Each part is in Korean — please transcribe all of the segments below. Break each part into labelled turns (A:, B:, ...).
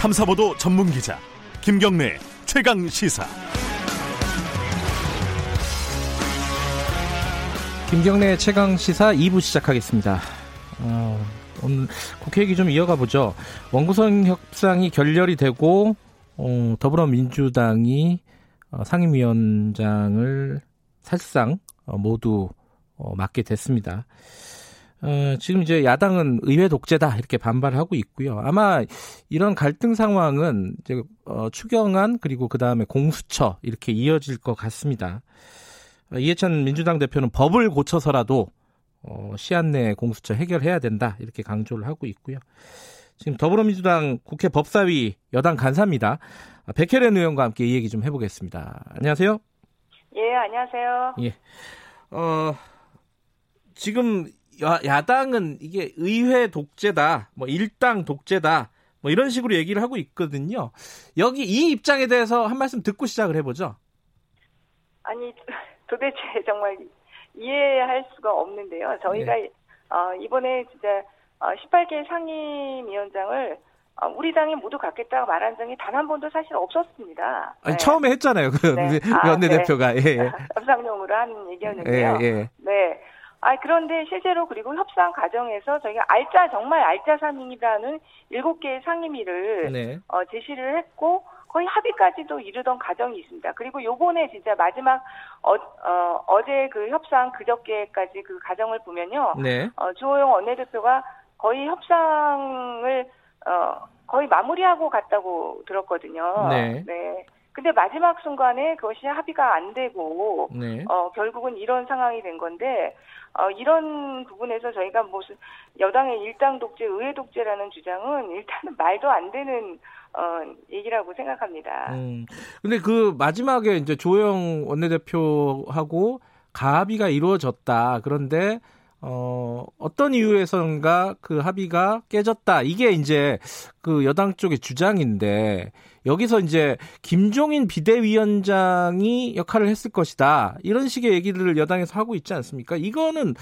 A: 탐사보도 전문 기자 김경래 최강 시사.
B: 김경래 최강 시사 2부 시작하겠습니다. 어, 오늘 국회 얘기 좀 이어가 보죠. 원구성 협상이 결렬이 되고 어, 더불어민주당이 어, 상임위원장을 사실상 어, 모두 어, 맡게 됐습니다. 어, 지금 이제 야당은 의회 독재다 이렇게 반발하고 있고요. 아마 이런 갈등 상황은 이제 어, 추경안 그리고 그 다음에 공수처 이렇게 이어질 것 같습니다. 어, 이해찬 민주당 대표는 법을 고쳐서라도 어, 시한 내에 공수처 해결해야 된다 이렇게 강조를 하고 있고요. 지금 더불어민주당 국회 법사위 여당 간사입니다. 아, 백혜련 의원과 함께 이 얘기 좀 해보겠습니다. 안녕하세요.
C: 예, 안녕하세요.
B: 예. 어, 지금 야, 당은 이게 의회 독재다, 뭐 일당 독재다, 뭐 이런 식으로 얘기를 하고 있거든요. 여기 이 입장에 대해서 한 말씀 듣고 시작을 해보죠.
C: 아니 도대체 정말 이해할 수가 없는데요. 저희가 네. 어, 이번에 진짜 어, 18개 상임위원장을 어, 우리 당이 모두 갖겠다고 말한 적이 단 한 번도 사실 없었습니다.
B: 아니, 네. 처음에 했잖아요. 그 네. 원내대표가. 아, 네. 예, 예.
C: 협상용으로 한 얘기였는데요. 예, 예. 네. 아, 그런데 실제로 그리고 협상 과정에서 저희가 알짜, 정말 알짜 상임이라는 일곱 개의 상임위를 네. 어, 제시를 했고, 거의 합의까지도 이르던 과정이 있습니다. 그리고 요번에 진짜 마지막 어, 어, 어제 그 협상 그저께까지 그 과정을 보면요. 네. 어, 주호영 원내대표가 거의 협상을 어, 거의 마무리하고 갔다고 들었거든요. 네. 네. 근데 마지막 순간에 그것이 합의가 안 되고 네. 어 결국은 이런 상황이 된 건데 어 이런 부분에서 저희가 무슨 여당의 일당 독재, 의회 독재라는 주장은 일단은 말도 안 되는 어 얘기라고 생각합니다. 음.
B: 근데 그 마지막에 이제 조영 원내대표하고 가합의가 이루어졌다. 그런데 어, 어떤 이유에선가 그 합의가 깨졌다. 이게 이제 그 여당 쪽의 주장인데 여기서 이제 김종인 비대위원장이 역할을 했을 것이다. 이런 식의 얘기를 여당에서 하고 있지 않습니까? 이거는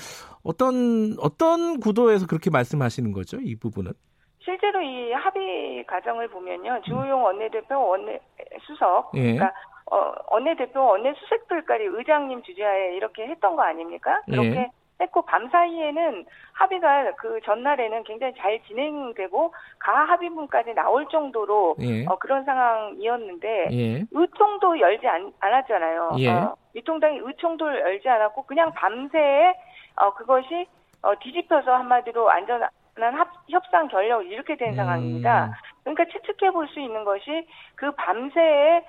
B: 어떤 어떤 구도에서 그렇게 말씀하시는 거죠? 이 부분은?
C: 실제로 이 합의 과정을 보면요. 주호용 원내대표 원내 수석 예. 그러니까 어, 원내대표 원내 수색들까지 의장님 주재하에 이렇게 했던 거 아닙니까? 그렇게 예. 했고 밤 사이에는 합의가 그 전날에는 굉장히 잘 진행되고 가 합의문까지 나올 정도로 예. 어, 그런 상황이었는데 예. 의총도 열지 않, 않았잖아요. 예. 어, 미통당이 의총도 열지 않았고 그냥 밤새 어, 그것이 어, 뒤집혀서 한마디로 안전한 합, 협상 결력 이렇게 된 음. 상황입니다. 그러니까 추측해 볼 수 있는 것이 그 밤새에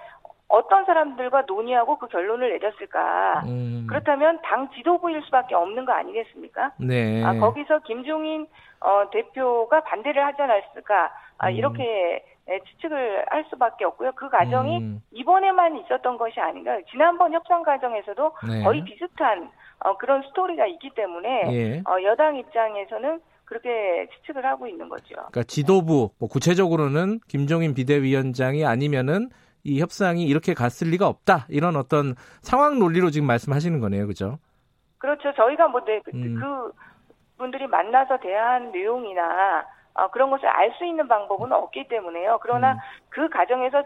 C: 어떤 사람들과 논의하고 그 결론을 내렸을까? 음. 그렇다면 당 지도부일 수밖에 없는 거 아니겠습니까? 네. 아, 거기서 김종인 어, 대표가 반대를 하지 않았을까? 아, 음. 이렇게 예, 추측을 할 수밖에 없고요. 그 과정이 음. 이번에만 있었던 것이 아닌가. 지난번 협상 과정에서도 네. 거의 비슷한 어, 그런 스토리가 있기 때문에 예. 어, 여당 입장에서는 그렇게 추측을 하고 있는 거죠.
B: 그러니까 지도부, 뭐 구체적으로는 김종인 비대위원장이 아니면은 이 협상이 이렇게 갔을 리가 없다. 이런 어떤 상황 논리로 지금 말씀하시는 거네요. 그죠?
C: 그렇죠. 저희가 뭐 네, 그, 음. 그 분들이 만나서 대한 내용이나 어, 그런 것을 알 수 있는 방법은 없기 때문에요. 그러나 음. 그 과정에서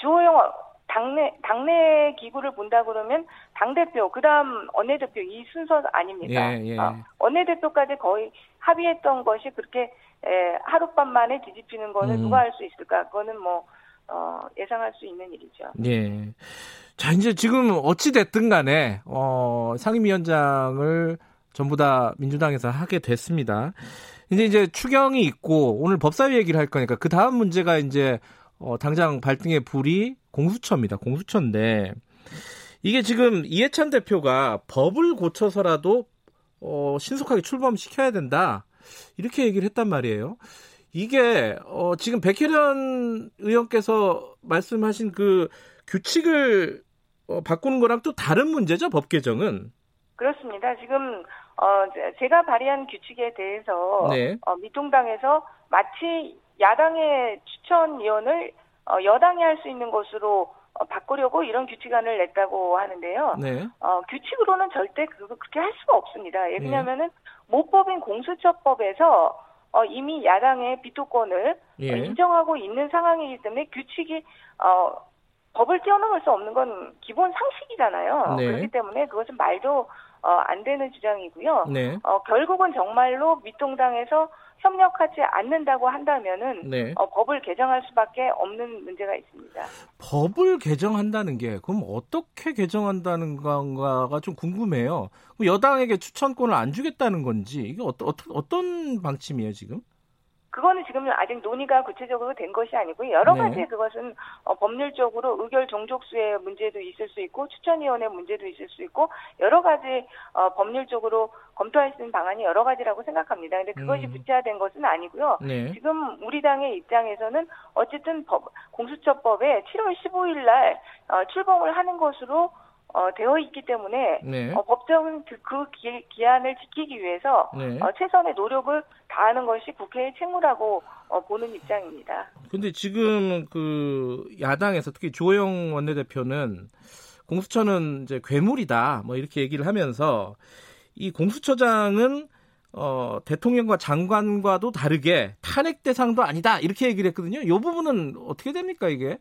C: 주호영 당내 당내 기구를 본다 그러면 당 대표 그다음 원내 대표 이 순서 아닙니까? 예, 예. 어, 원내 대표까지 거의 합의했던 것이 그렇게 에, 하룻밤 만에 뒤집히는 거는 음. 누가 할 수 있을까? 그거는 뭐 어, 예상할 수 있는 일이죠.
B: 예. 자, 이제 지금 어찌됐든 간에, 어, 상임위원장을 전부 다 민주당에서 하게 됐습니다. 이제 이제 추경이 있고, 오늘 법사위 얘기를 할 거니까, 그 다음 문제가 이제, 어, 당장 발등의 불이 공수처입니다. 공수처인데, 이게 지금 이해찬 대표가 법을 고쳐서라도, 어, 신속하게 출범시켜야 된다. 이렇게 얘기를 했단 말이에요. 이게 어, 지금 백혜련 의원께서 말씀하신 그 규칙을 어, 바꾸는 거랑 또 다른 문제죠 법 개정은
C: 그렇습니다. 지금 어, 제가 발의한 규칙에 대해서 네. 어, 미통당에서 마치 야당의 추천위원을 어, 여당이 할 수 있는 것으로 어, 바꾸려고 이런 규칙안을 냈다고 하는데요. 네. 어, 규칙으로는 절대 그거 그렇게 할 수가 없습니다. 왜냐하면은 네. 모법인 공수처법에서 어, 이미 야당의 비토권을 예. 인정하고 있는 상황이기 때문에 규칙이 어, 법을 뛰어넘을 수 없는 건 기본 상식이잖아요. 네. 그렇기 때문에 그것은 말도 어, 안 되는 주장이고요. 네. 어, 결국은 정말로 미통당에서 협력하지 않는다고 한다면은 네. 어, 법을 개정할 수밖에 없는 문제가 있습니다.
B: 법을 개정한다는 게 그럼 어떻게 개정한다는 건가가 좀 궁금해요. 여당에게 추천권을 안 주겠다는 건지 이게 어떤, 어떤 방침이에요 지금?
C: 그거는 지금 아직 논의가 구체적으로 된 것이 아니고 여러 네. 가지 네. 그것은 어, 법률적으로 의결 종족수의 문제도 있을 수 있고 추천위원회 문제도 있을 수 있고 여러 가지 어, 법률적으로 검토할 수 있는 방안이 여러 가지라고 생각합니다. 근데 그것이 음. 구체화된 것은 아니고요. 네. 지금 우리 당의 입장에서는 어쨌든 법, 공수처법에 7월 15일 날 어, 출범을 하는 것으로 어, 되어 있기 때문에 네. 어, 법정은 그, 그 기, 한을 지키기 위해서 네. 어, 최선의 노력을 다하는 것이 국회의 책무라고 어, 보는 입장입니다.
B: 근데 지금 그 야당에서 특히 조영 원내대표는 공수처는 이제 괴물이다 뭐 이렇게 얘기를 하면서 이 공수처장은 어, 대통령과 장관과도 다르게 탄핵 대상도 아니다 이렇게 얘기를 했거든요. 이 부분은 어떻게 됩니까 이게?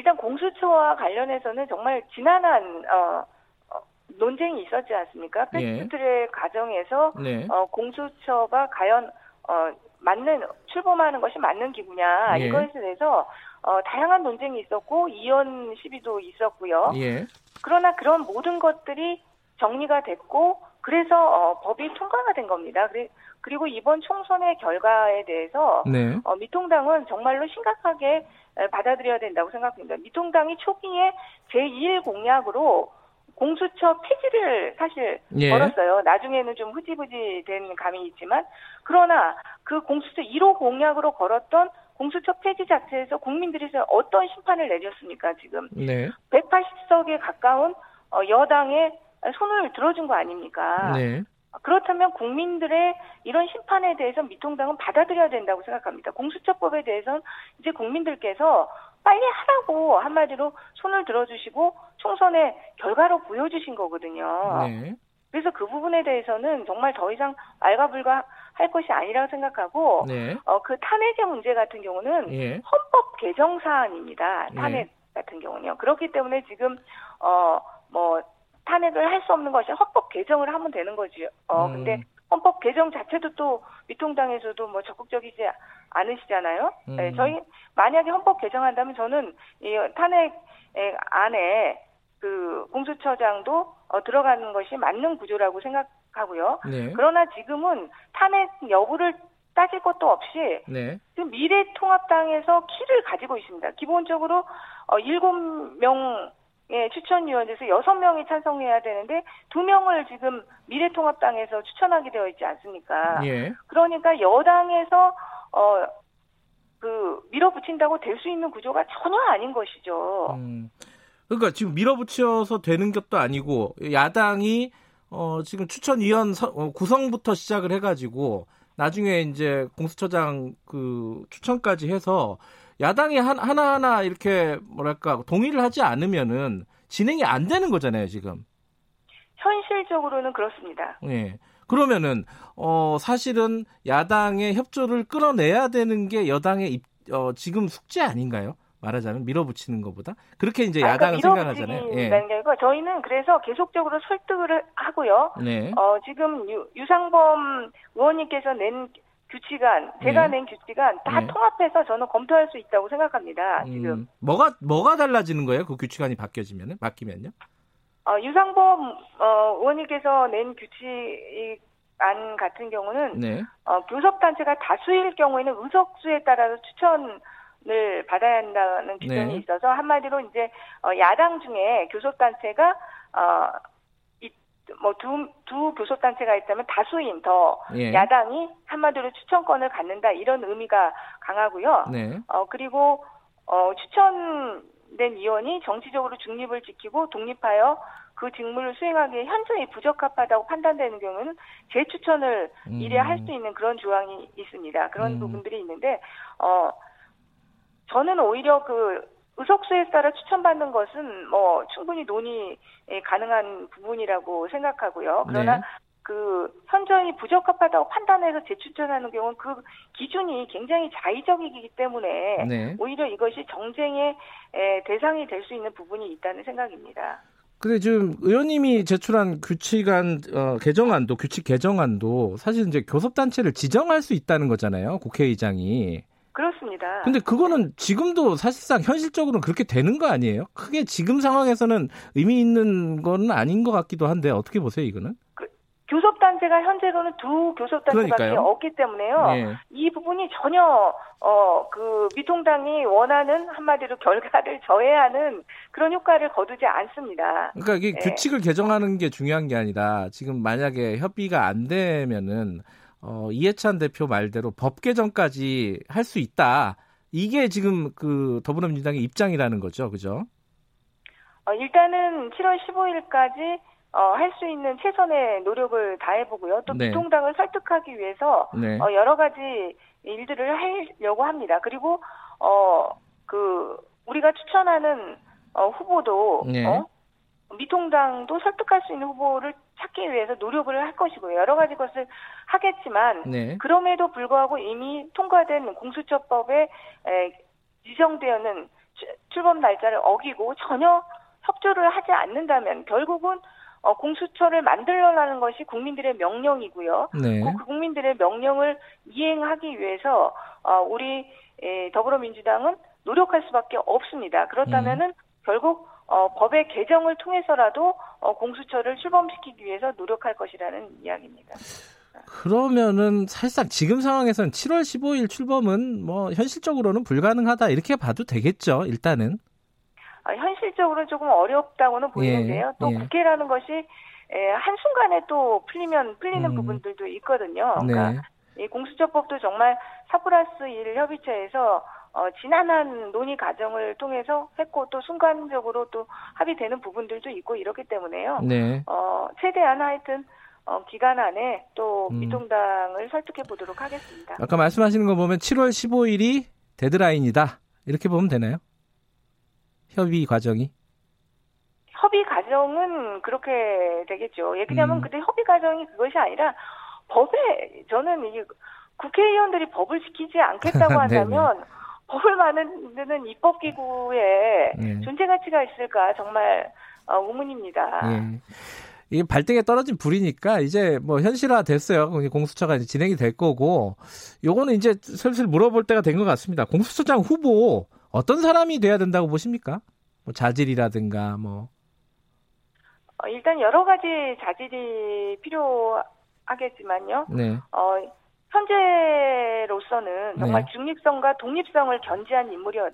C: 일단 공수처와 관련해서는 정말 지난한 어, 어 논쟁이 있었지 않습니까? 패스트트랙 예. 과정에서 네. 어, 공수처가 과연 어, 맞는 출범하는 것이 맞는 기구냐 예. 이것에 대해서 어, 다양한 논쟁이 있었고 이혼 시비도 있었고요. 예. 그러나 그런 모든 것들이 정리가 됐고 그래서 어, 법이 통과가 된 겁니다. 그 리고 이번 총선의 결과에 대해서 네. 어, 미통당은 정말로 심각하게 받아들여야 된다고 생각합니다. 미통당이 초기에 제1 공약으로 공수처 폐지를 사실 예. 걸었어요. 나중에는 좀 흐지부지 된 감이 있지만 그러나 그 공수처 1호 공약으로 걸었던 공수처 폐지 자체에서 국민들이 어떤 심판을 내렸습니까 지금 네. 180석에 가까운 어, 여당의 손을 들어준 거 아닙니까? 네. 그렇다면 국민들의 이런 심판에 대해서 미통당은 받아들여야 된다고 생각합니다. 공수처법에 대해서는 이제 국민들께서 빨리 하라고 한마디로 손을 들어주시고 총선의 결과로 보여주신 거거든요. 네. 그래서 그 부분에 대해서는 정말 더 이상 알가불가 할 것이 아니라고 생각하고 네. 어, 그 탄핵의 문제 같은 경우는 예. 헌법 개정 사안입니다. 탄핵 네. 같은 경우는요. 그렇기 때문에 지금 어 뭐 탄핵을 할 수 없는 것이 헌법 개정을 하면 되는 거지요. 어, 음. 근데 헌법 개정 자체도 또 미통당에서도 뭐 적극적이지 않으시잖아요. 음. 네, 저희 만약에 헌법 개정한다면 저는 이 탄핵 안에 그 공수처장도 어, 들어가는 것이 맞는 구조라고 생각하고요. 네. 그러나 지금은 탄핵 여부를 따질 것도 없이 네. 지금 미래통합당에서 키를 가지고 있습니다. 기본적으로 어, 7명 예, 추천위원회에서 여섯 명이 찬성해야 되는데 두 명을 지금 미래통합당에서 추천하게 되어 있지 않습니까? 예. 그러니까 여당에서 어 그 밀어붙인다고 될 수 있는 구조가 전혀 아닌 것이죠. 음.
B: 그러니까 지금 밀어붙여서 되는 것도 아니고 야당이 어 지금 추천위원 서, 어, 구성부터 시작을 해가지고 나중에 이제 공수처장 그 추천까지 해서 야당이 한, 하나하나 이렇게 뭐랄까 동의를 하지 않으면은 진행이 안 되는 거잖아요, 지금.
C: 현실적으로는 그렇습니다.
B: 예. 그러면은 어 사실은 야당의 협조를 끌어내야 되는 게 여당의 입, 어, 지금 숙제 아닌가요? 말하자면 밀어붙이는 것보다 그렇게 이제 아, 야당은 그러니까 생각하잖아요.
C: 예. 게 저희는 그래서 계속적으로 설득을 하고요. 네. 어, 지금 유, 유상범 의원님께서 낸 규칙안, 제가 네. 낸 규칙안 다 네. 통합해서 저는 검토할 수 있다고 생각합니다. 음, 지금
B: 뭐가 뭐가 달라지는 거예요? 그 규칙안이 바뀌어지면은 바뀌면요?
C: 어, 유상범 어, 의원님께서 낸 규칙안 같은 경우는 네. 어, 교섭 단체가 다수일 경우에는 의석수에 따라서 추천 을 받아야 한다는 규정이 네. 있어서 한마디로 이제 어, 야당 중에 교섭단체가 어, 뭐두 두 교섭단체가 있다면 다수인 더 예. 야당이 한마디로 추천권을 갖는다 이런 의미가 강하고요. 네. 어 그리고 어 추천된 의원이 정치적으로 중립을 지키고 독립하여 그 직무를 수행하기에 현저히 부적합하다고 판단되는 경우는 재추천을 음. 이래 할 수 있는 그런 조항이 있습니다. 그런 음. 부분들이 있는데 어 저는 오히려 그 의석수에 따라 추천받는 것은 뭐 충분히 논의 가능한 부분이라고 생각하고요. 그러나 네. 그 현저히 부적합하다고 판단해서 재추천하는 경우는 그 기준이 굉장히 자의적이기 때문에 네. 오히려 이것이 정쟁의 대상이 될 수 있는 부분이 있다는 생각입니다.
B: 근데 지금 의원님이 제출한 규칙안 어, 개정안도 규칙 개정안도 사실 이제 교섭 단체를 지정할 수 있다는 거잖아요. 국회의장이.
C: 그렇습니다.
B: 근데 그거는 지금도 사실상 현실적으로는 그렇게 되는 거 아니에요? 크게 지금 상황에서는 의미 있는 건 아닌 것 같기도 한데 어떻게 보세요, 이거는? 그,
C: 교섭단체가 현재로는 두 교섭단체밖에 없기 때문에요. 네. 이 부분이 전혀 어 그 미통당이 원하는 한마디로 결과를 저해하는 그런 효과를 거두지 않습니다.
B: 그러니까 이게 네. 규칙을 개정하는 게 중요한 게 아니라 지금 만약에 협의가 안 되면은 어 이해찬 대표 말대로 법 개정까지 할 수 있다. 이게 지금 그 더불어민주당의 입장이라는 거죠, 그죠?
C: 어, 일단은 7월 15일까지 어, 할 수 있는 최선의 노력을 다해보고요. 또 네. 미통당을 설득하기 위해서 네. 어, 여러 가지 일들을 하려고 합니다. 그리고 어, 그 우리가 추천하는 어, 후보도 네. 어, 미통당도 설득할 수 있는 후보를 찾기 위해서 노력을 할 것이고요. 여러 가지 것을 하겠지만 네. 그럼에도 불구하고 이미 통과된 공수처법에 에, 지정되어는 출범 날짜를 어기고 전혀 협조를 하지 않는다면 결국은 어, 공수처를 만들려는 것이 국민들의 명령이고요. 네. 그 국민들의 명령을 이행하기 위해서 어, 우리 에, 더불어민주당은 노력할 수밖에 없습니다. 그렇다면은 음. 결국 어, 법의 개정을 통해서라도 어, 공수처를 출범시키기 위해서 노력할 것이라는 이야기입니다.
B: 그러면은 사실상 지금 상황에서는 7월 15일 출범은 뭐 현실적으로는 불가능하다 이렇게 봐도 되겠죠. 일단은.
C: 아, 현실적으로 조금 어렵다고는 보이는데요. 예, 또 예. 국회라는 것이 에, 한순간에 또 풀리면 풀리는 음. 부분들도 있거든요. 그러니까 네. 이 공수처법도 정말 4 플러스 1 협의체에서 어, 지난한 논의 과정을 통해서 했고 또 순간적으로 또 합의되는 부분들도 있고 이렇기 때문에요. 네. 어, 최대한 하여튼 어, 기간 안에 또 음. 미통당을 설득해 보도록 하겠습니다.
B: 아까 말씀하시는 거 보면 7월 15일이 데드라인이다. 이렇게 보면 되나요? 협의 과정이?
C: 협의 과정은 그렇게 되겠죠. 왜냐하면 음. 근데 협의 과정이 그것이 아니라 법에 저는 이 국회의원들이 법을 지키지 않겠다고 한다면 법을 만드는 입법기구에 네. 존재 가치가 있을까 정말 어, 의문입니다. 네.
B: 이게 발등에 떨어진 불이니까 이제 뭐 현실화 됐어요. 공수처가 이제 진행이 될 거고 요거는 이제 슬슬 물어볼 때가 된 것 같습니다. 공수처장 후보 어떤 사람이 돼야 된다고 보십니까? 뭐 자질이라든가 뭐
C: 어, 일단 여러 가지 자질이 필요하겠지만요. 네. 어, 현재로서는 정말 네. 중립성과 독립성을 견지한 인물이어야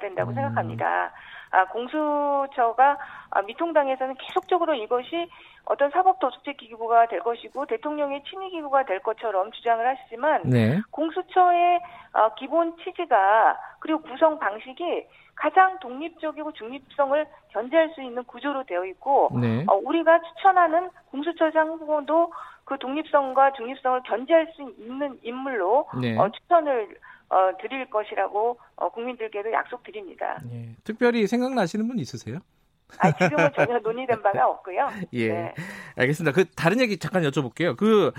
C: 된다고 음. 생각합니다. 아, 공수처가 아, 미통당에서는 계속적으로 이것이 어떤 사법도둑죄기구가 될 것이고 대통령의 친위 기구가 될 것처럼 주장을 하시지만 네. 공수처의 어, 기본 취지가 그리고 구성 방식이 가장 독립적이고 중립성을 견제할 수 있는 구조로 되어 있고 네. 어, 우리가 추천하는 공수처장 후보도 그 독립성과 중립성을 견제할 수 있는 인물로 네. 어, 추천을 어, 드릴 것이라고 어, 국민들께도 약속드립니다. 예.
B: 특별히 생각나시는 분 있으세요?
C: 아, 지금은 전혀 논의된 바가 없고요.
B: 예. 네. 알겠습니다. 그 다른 얘기 잠깐 여쭤볼게요. 그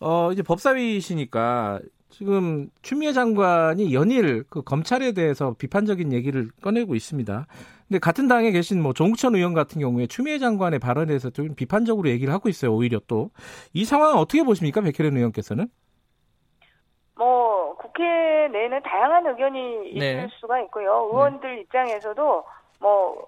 B: 어, 이제 법사위시니까 지금 추미애 장관이 연일 그 검찰에 대해서 비판적인 얘기를 꺼내고 있습니다. 근데 같은 당에 계신 뭐 종천 의원 같은 경우에 추미애 장관의 발언에 대해서 좀 비판적으로 얘기를 하고 있어요. 오히려 또 이 상황 어떻게 보십니까, 백혜련 의원께서는?
C: 뭐 국회 내에는 다양한 의견이 있을 네. 수가 있고요. 의원들 네. 입장에서도 뭐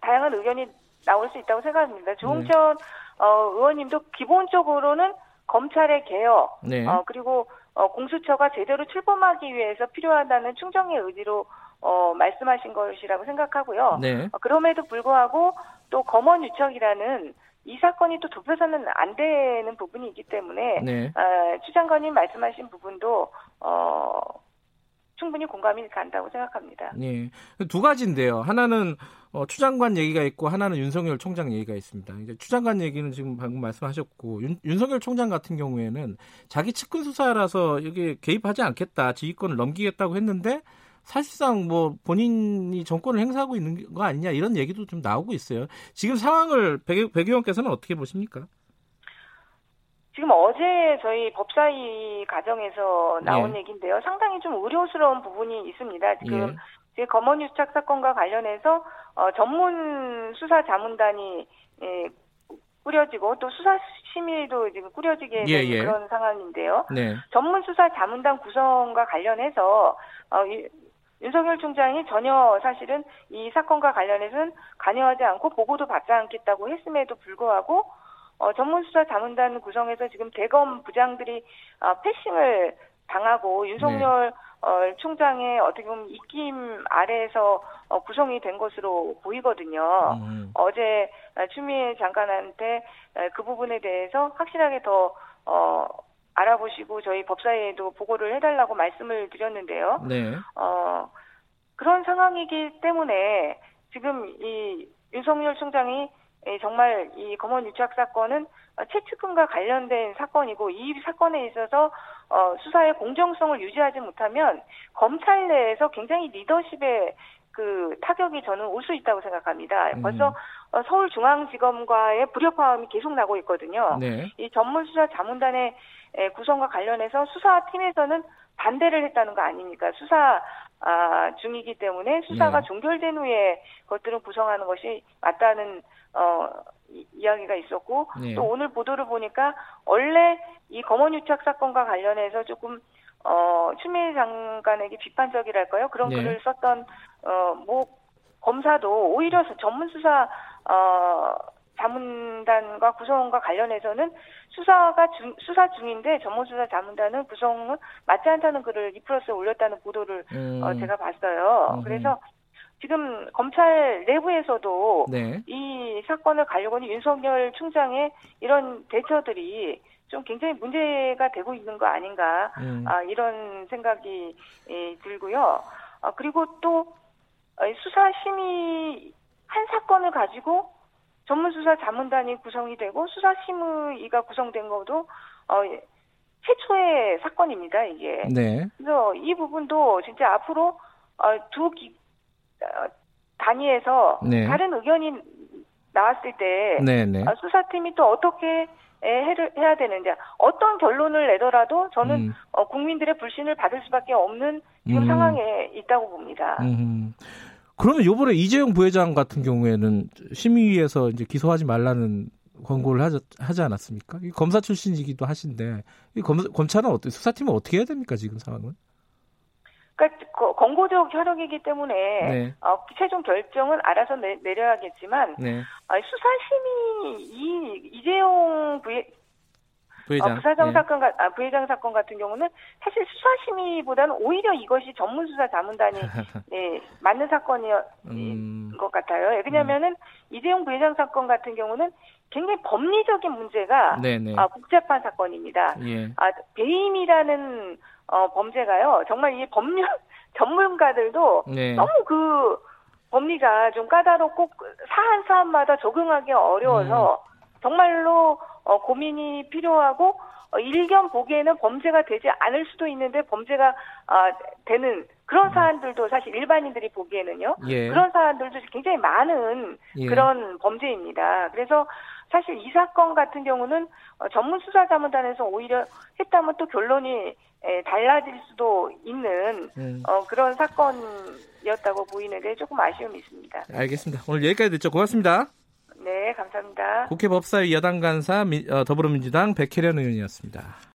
C: 다양한 의견이 나올 수 있다고 생각합니다. 조홍천 네. 어, 의원님도 기본적으로는 검찰의 개혁, 네. 어, 그리고 어, 공수처가 제대로 출범하기 위해서 필요하다는 충정의 의지로 어, 말씀하신 것이라고 생각하고요. 네. 어, 그럼에도 불구하고 또 검언 유착이라는 이 사건이 또 좁혀서는 안 되는 부분이 있기 때문에 네. 어, 추 장관님 말씀하신 부분도 어, 충분히 공감이 간다고 생각합니다.
B: 네. 두 가지인데요. 하나는 어, 추 장관 얘기가 있고 하나는 윤석열 총장 얘기가 있습니다. 이제 추 장관 얘기는 지금 방금 말씀하셨고 윤, 윤석열 총장 같은 경우에는 자기 측근 수사라서 여기 개입하지 않겠다, 지휘권을 넘기겠다고 했는데 사실상 뭐 본인이 정권을 행사하고 있는 거 아니냐 이런 얘기도 좀 나오고 있어요. 지금 상황을 백, 백 의원께서는 어떻게 보십니까?
C: 지금 어제 저희 법사위 과정에서 나온 예. 얘기인데요. 상당히 좀 우려스러운 부분이 있습니다. 지금 예. 검언 유착 사건과 관련해서 어, 전문 수사 자문단이 예, 꾸려지고 또 수사 심의도 지금 꾸려지게 된 예, 예. 그런 상황인데요. 네. 전문 수사 자문단 구성과 관련해서 어, 이, 윤석열 총장이 전혀 사실은 이 사건과 관련해서는 관여하지 않고 보고도 받지 않겠다고 했음에도 불구하고 어, 전문수사 자문단 구성에서 지금 대검 부장들이 어, 패싱을 당하고 윤석열 네. 어, 총장의 어떻게 보면 입김 아래에서 어, 구성이 된 것으로 보이거든요. 음. 어제 추미애 장관한테 그 부분에 대해서 확실하게 더 어, 알아보시고 저희 법사위에도 보고를 해달라고 말씀을 드렸는데요. 네. 어, 그런 상황이기 때문에 지금 이 윤석열 총장이 정말 이 검언 유착 사건은 채측금과 관련된 사건이고 이 사건에 있어서 어, 수사의 공정성을 유지하지 못하면 검찰 내에서 굉장히 리더십의 그 타격이 저는 올 수 있다고 생각합니다. 음. 벌써 어, 서울중앙지검과의 불협화음이 계속 나고 있거든요. 네. 이 전문수사 자문단의 구성과 관련해서 수사팀에서는 반대를 했다는 거 아닙니까? 수사 아, 중이기 때문에 수사가 네. 종결된 후에 그것들을 구성하는 것이 맞다는 어, 이, 이야기가 있었고 네. 또 오늘 보도를 보니까 원래 이 검언 유착 사건과 관련해서 조금 어, 추미애 장관에게 비판적이랄까요? 그런 네. 글을 썼던 어, 뭐 검사도 오히려 전문 수사 어, 자문단과 구성과 관련해서는 수사가 중, 수사 중인데 전문 수사 자문단은 구성은 맞지 않다는 글을 리플러스에 올렸다는 보도를 음. 어, 제가 봤어요. 음. 그래서 지금 검찰 내부에서도 네. 이 사건을 가려고 하는 윤석열 총장의 이런 대처들이 좀 굉장히 문제가 되고 있는 거 아닌가 음. 아, 이런 생각이 예, 들고요. 아, 그리고 또 어, 수사 심의 한 사건을 가지고 전문 수사 자문단이 구성이 되고 수사 심의가 구성된 것도 어, 최초의 사건입니다 이게. 네. 그래서 이 부분도 진짜 앞으로 어, 두 기, 어, 단위에서 네. 다른 의견이 나왔을 때 네, 네. 어, 수사팀이 또 어떻게 해를 해야 되는지 어떤 결론을 내더라도 저는 음. 어, 국민들의 불신을 받을 수밖에 없는 지금 음. 상황에 있다고 봅니다. 음.
B: 그러면 요번에 이재용 부회장 같은 경우에는 심의위에서 이제 기소하지 말라는 권고를 하지, 하지 않았습니까? 검사 출신이기도 하신데 이 검, 검찰은 어떻게 수사팀은 어떻게 해야 됩니까 지금 상황은?
C: 그러니까 권고적 혈육이기 때문에 네. 어, 최종 결정은 알아서 내, 려야겠지만 네. 어, 수사심의 이 이재용 부회, 부회장 어, 부사장 네. 사건 아, 부회장 사건 같은 경우는 사실 수사심의보다는 오히려 이것이 전문 수사 자문단이 네, 맞는 사건이었 음. 것 같아요. 왜냐하면은 음. 이재용 부회장 사건 같은 경우는 굉장히 법리적인 문제가 네네. 아, 복잡한 사건입니다. 예. 아, 배임이라는 어, 범죄가요. 정말 이 법률 전문가들도 네. 너무 그 법리가 좀 까다롭고 사안 사안마다 적응하기 어려워서 음. 정말로 어, 고민이 필요하고 어, 일견 보기에는 범죄가 되지 않을 수도 있는데 범죄가 아, 되는 그런 음. 사안들도 사실 일반인들이 보기에는요. 예. 그런 사안들도 굉장히 많은 예. 그런 범죄입니다. 그래서 사실 이 사건 같은 경우는 어, 전문 수사 자문단에서 오히려 했다면 또 결론이 달라질 수도 있는 음. 어, 그런 사건이었다고 보이는데 조금 아쉬움이 있습니다.
B: 알겠습니다. 오늘 여기까지 듣죠. 고맙습니다.
C: 네, 감사합니다.
B: 국회 법사위 여당 간사 어, 더불어민주당 백혜련 의원이었습니다.